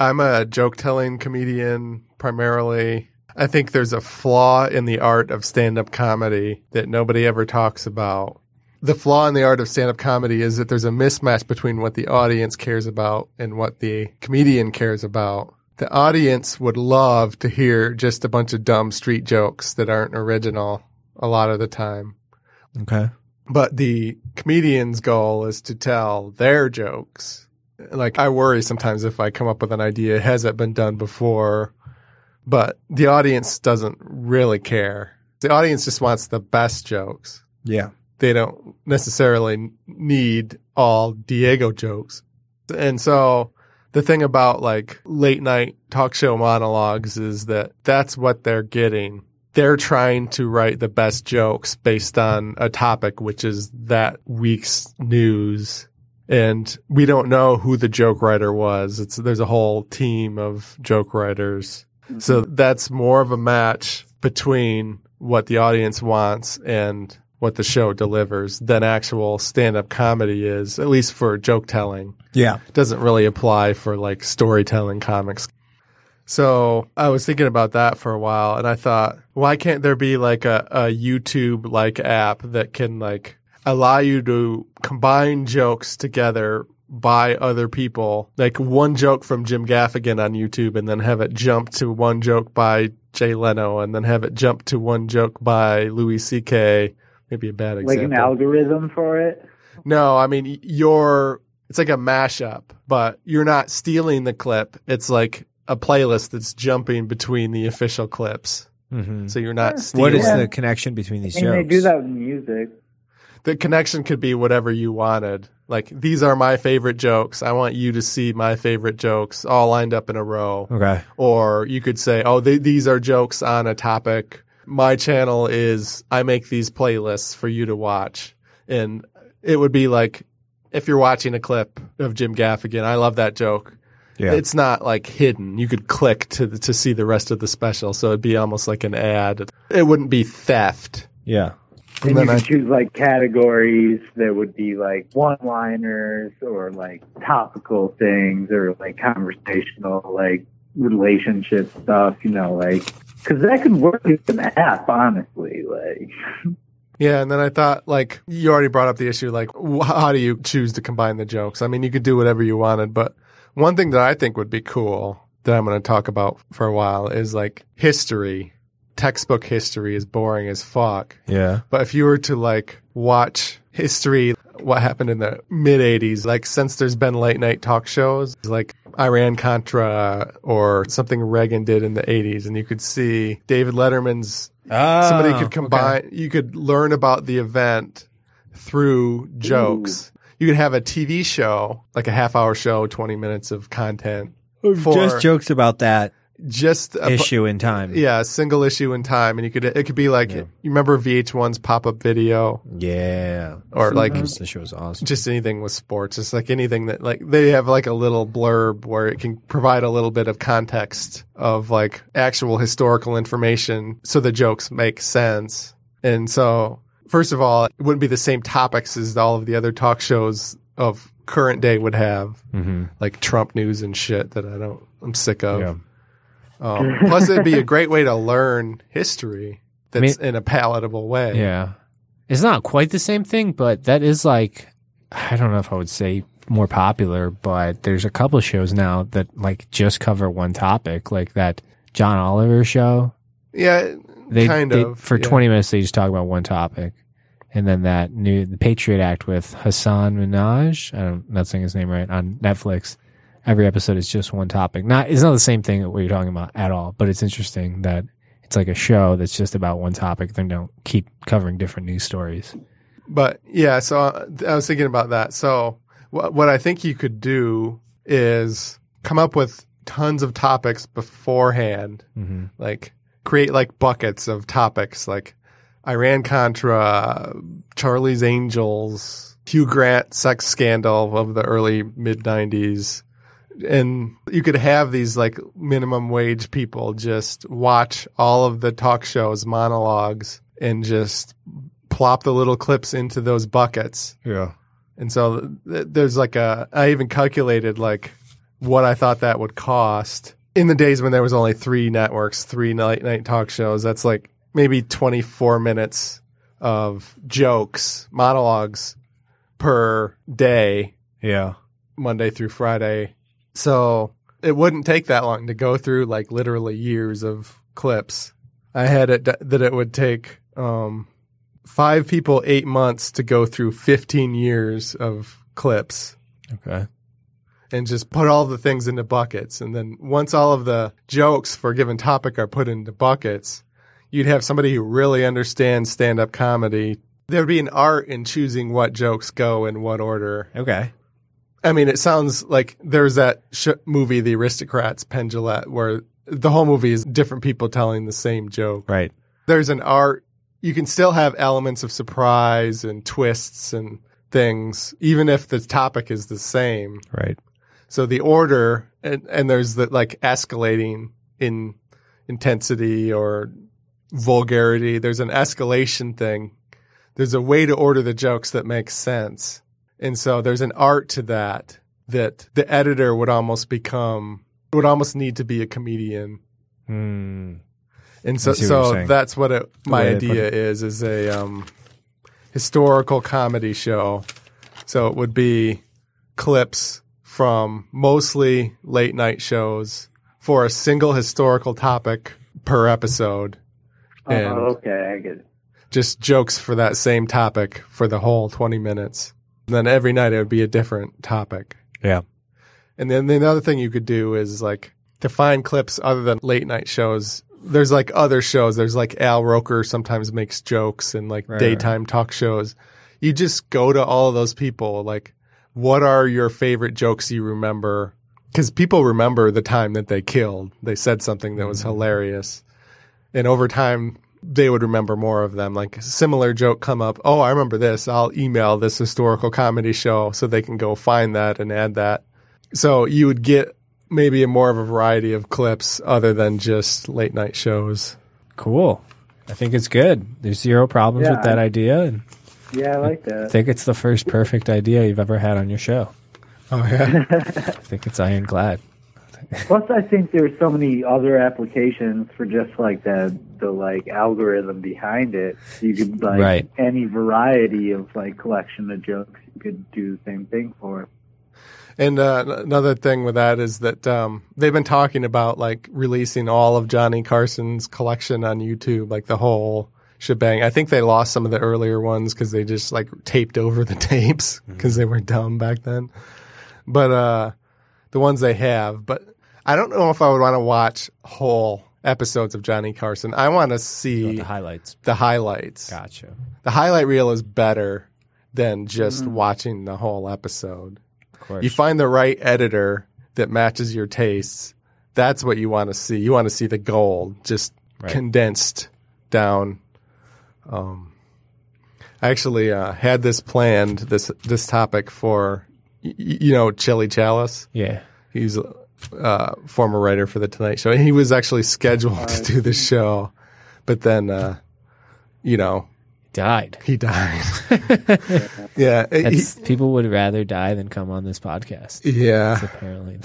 I'm a joke telling comedian primarily. I think there's a flaw in the art of stand up comedy that nobody ever talks about. The flaw in the art of stand up comedy is that there's a mismatch between what the audience cares about and what the comedian cares about. The audience would love to hear just a bunch of dumb street jokes that aren't original a lot of the time. Okay. But the comedian's goal is to tell their jokes. Like I worry sometimes if I come up with an idea, has it been done before? But the audience doesn't really care. The audience just wants the best jokes. Yeah. They don't necessarily need all Diego jokes. And so the thing about like late night talk show monologues is that that's what they're getting they're trying to write the best jokes based on a topic, which is that week's news. And we don't know who the joke writer was. It's, there's a whole team of joke writers. Mm-hmm. So that's more of a match between what the audience wants and what the show delivers than actual stand up comedy is, at least for joke telling. Yeah. It doesn't really apply for like storytelling comics. So I was thinking about that for a while and I thought, why can't there be like a, a YouTube like app that can like allow you to combine jokes together by other people, like one joke from Jim Gaffigan on YouTube and then have it jump to one joke by Jay Leno and then have it jump to one joke by Louis C.K. Maybe a bad example. Like an algorithm for it? No, I mean, you're, it's like a mashup, but you're not stealing the clip. It's like a playlist that's jumping between the official clips. Mm-hmm. So you're not stealing. What is the connection between these And jokes? they do that with music. The connection could be whatever you wanted. Like these are my favorite jokes. I want you to see my favorite jokes all lined up in a row. Okay. Or you could say, "Oh, th- these are jokes on a topic. My channel is I make these playlists for you to watch." And it would be like if you're watching a clip of Jim Gaffigan, I love that joke. Yeah. It's not like hidden. You could click to to see the rest of the special, so it'd be almost like an ad. It wouldn't be theft. yeah. And And you I- choose like categories that would be like one liners or like topical things or like conversational, like relationship stuff, you know, like, cause that could work as an app, honestly. Like, Yeah, and then I thought, like, you already brought up the issue, like, how do you choose to combine the jokes? I mean, you could do whatever you wanted, but one thing that I think would be cool that I'm going to talk about for a while is like history. Textbook history is boring as fuck. Yeah. But if you were to like watch history, what happened in the mid 80s, like since there's been late night talk shows, like Iran Contra or something Reagan did in the 80s, and you could see David Letterman's Oh, somebody ah, could combine you could learn about the event through jokes you could have a tv show like a half hour show 20 minutes of content for Just jokes about that just a, issue in time. yeah a single issue in time and you could it could be like you remember vh1's pop-up video Yeah. or like This show was awesome. just anything with sports It's like anything that like they have like a little blurb where it can provide a little bit of context of like actual historical information so the jokes make sense and so first of all it wouldn't be the same topics as all of the other talk shows of current day would have Mm-hmm. like trump news and shit that i don't i'm sick of Yeah. Um, plus it'd be a great way to learn history that's in a palatable way Yeah. It's not quite the same thing, but that is like, I don't know if I would say more popular, but there's a couple of shows now that like just cover one topic, like that John Oliver show. yeah They, kind they- of for yeah. 20 minutes, they just talk about one topic. And then that new, the Patriot Act with Hasan Minhaj, I don't, I'm not saying his name right, on Netflix. Every episode is just one topic. Not, it's not the same thing that what you're talking about at all, but it's interesting that it's like a show that's just about one topic. They don't keep covering different news stories. But yeah, so I was thinking about that. So what what I think you could do is come up with tons of topics beforehand, Mm-hmm. like create like buckets of topics, like Iran Contra, Charlie's Angels, Hugh Grant sex scandal of the early mid '90s. And you could have these like minimum wage people just watch all of the talk shows, monologues, and just plop the little clips into those buckets. Yeah. And so th- there's like a, I even calculated like what I thought that would cost in the days when there was only three networks, three late night talk shows. That's like maybe 24 minutes of jokes, monologues per day, Yeah. Monday through Friday. So it wouldn't take that long to go through like literally years of clips. I had it that it would take um, five people eight months to go through 15 years of clips Okay. and just put all the things into buckets. And then once all of the jokes for a given topic are put into buckets, you'd have somebody who really understands stand up comedy. There'd be an art in choosing what jokes go in what order. Okay. I mean, it sounds like there's that sh- movie, The Aristocrats, Penn Jillette, where the whole movie is different people telling the same joke. Right. There's an art. You can still have elements of surprise and twists and things, even if the topic is the same. Right. So the order, and, and there's the like escalating in intensity or vulgarity. There's an escalation thing. There's a way to order the jokes that makes sense. And so there's an art to that that the editor would almost become, would almost need to be a comedian. Hmm. And so, I see what you're so that's what it, my way to put idea is, is a, um, historical comedy show. So it would be clips from mostly late night shows for a single historical topic per episode. And Oh, okay, I get it. just jokes for that same topic for the whole 20 minutes. Then every night it would be a different topic. Yeah. And then the other thing you could do is like to find clips other than late night shows. There's like other shows. There's like Al Roker sometimes makes jokes and like Right, daytime talk shows. You just go to all of those people. Like, what are your favorite jokes you remember? Because people remember the time that they killed. They said something that was mm-hmm. hilarious. And over time, they would remember more of them. Like similar joke come up. Oh, I remember this. I'll email this historical comedy show so they can go find that and add that. So you would get maybe a more of a variety of clips other than just late night shows. Cool. I think it's good. There's zero problems Yeah, with that I- idea, and Yeah, I like that. I that. think it's the first perfect idea you've ever had on your show. Oh yeah. I think it's ironclad. Plus, I think there's so many other applications for just like the the like algorithm behind it. You could like Right. any variety of like collection of jokes. You could do the same thing for. It. And uh, another thing with that is that um, they've been talking about like releasing all of Johnny Carson's collection on YouTube, like the whole shebang. I think they lost some of the earlier ones because they just like taped over the tapes because they were dumb back then. But uh, the ones they have, but I don't know if I would want to watch whole episodes of Johnny Carson. I want to see The highlights. the highlights. Gotcha. The highlight reel is better than just watching the whole episode. Of course. You find the right editor that matches your tastes. That's what you want to see. You want to see the gold just Right. condensed down. Um, I actually uh, had this planned this this topic for y- y- you know Chili Chalice. yeah. He's a uh, former writer for the Tonight Show, and he was actually scheduled to do this show, but then uh, you know Died. he died. yeah, he- people would rather die than come on this podcast. yeah. Apparently.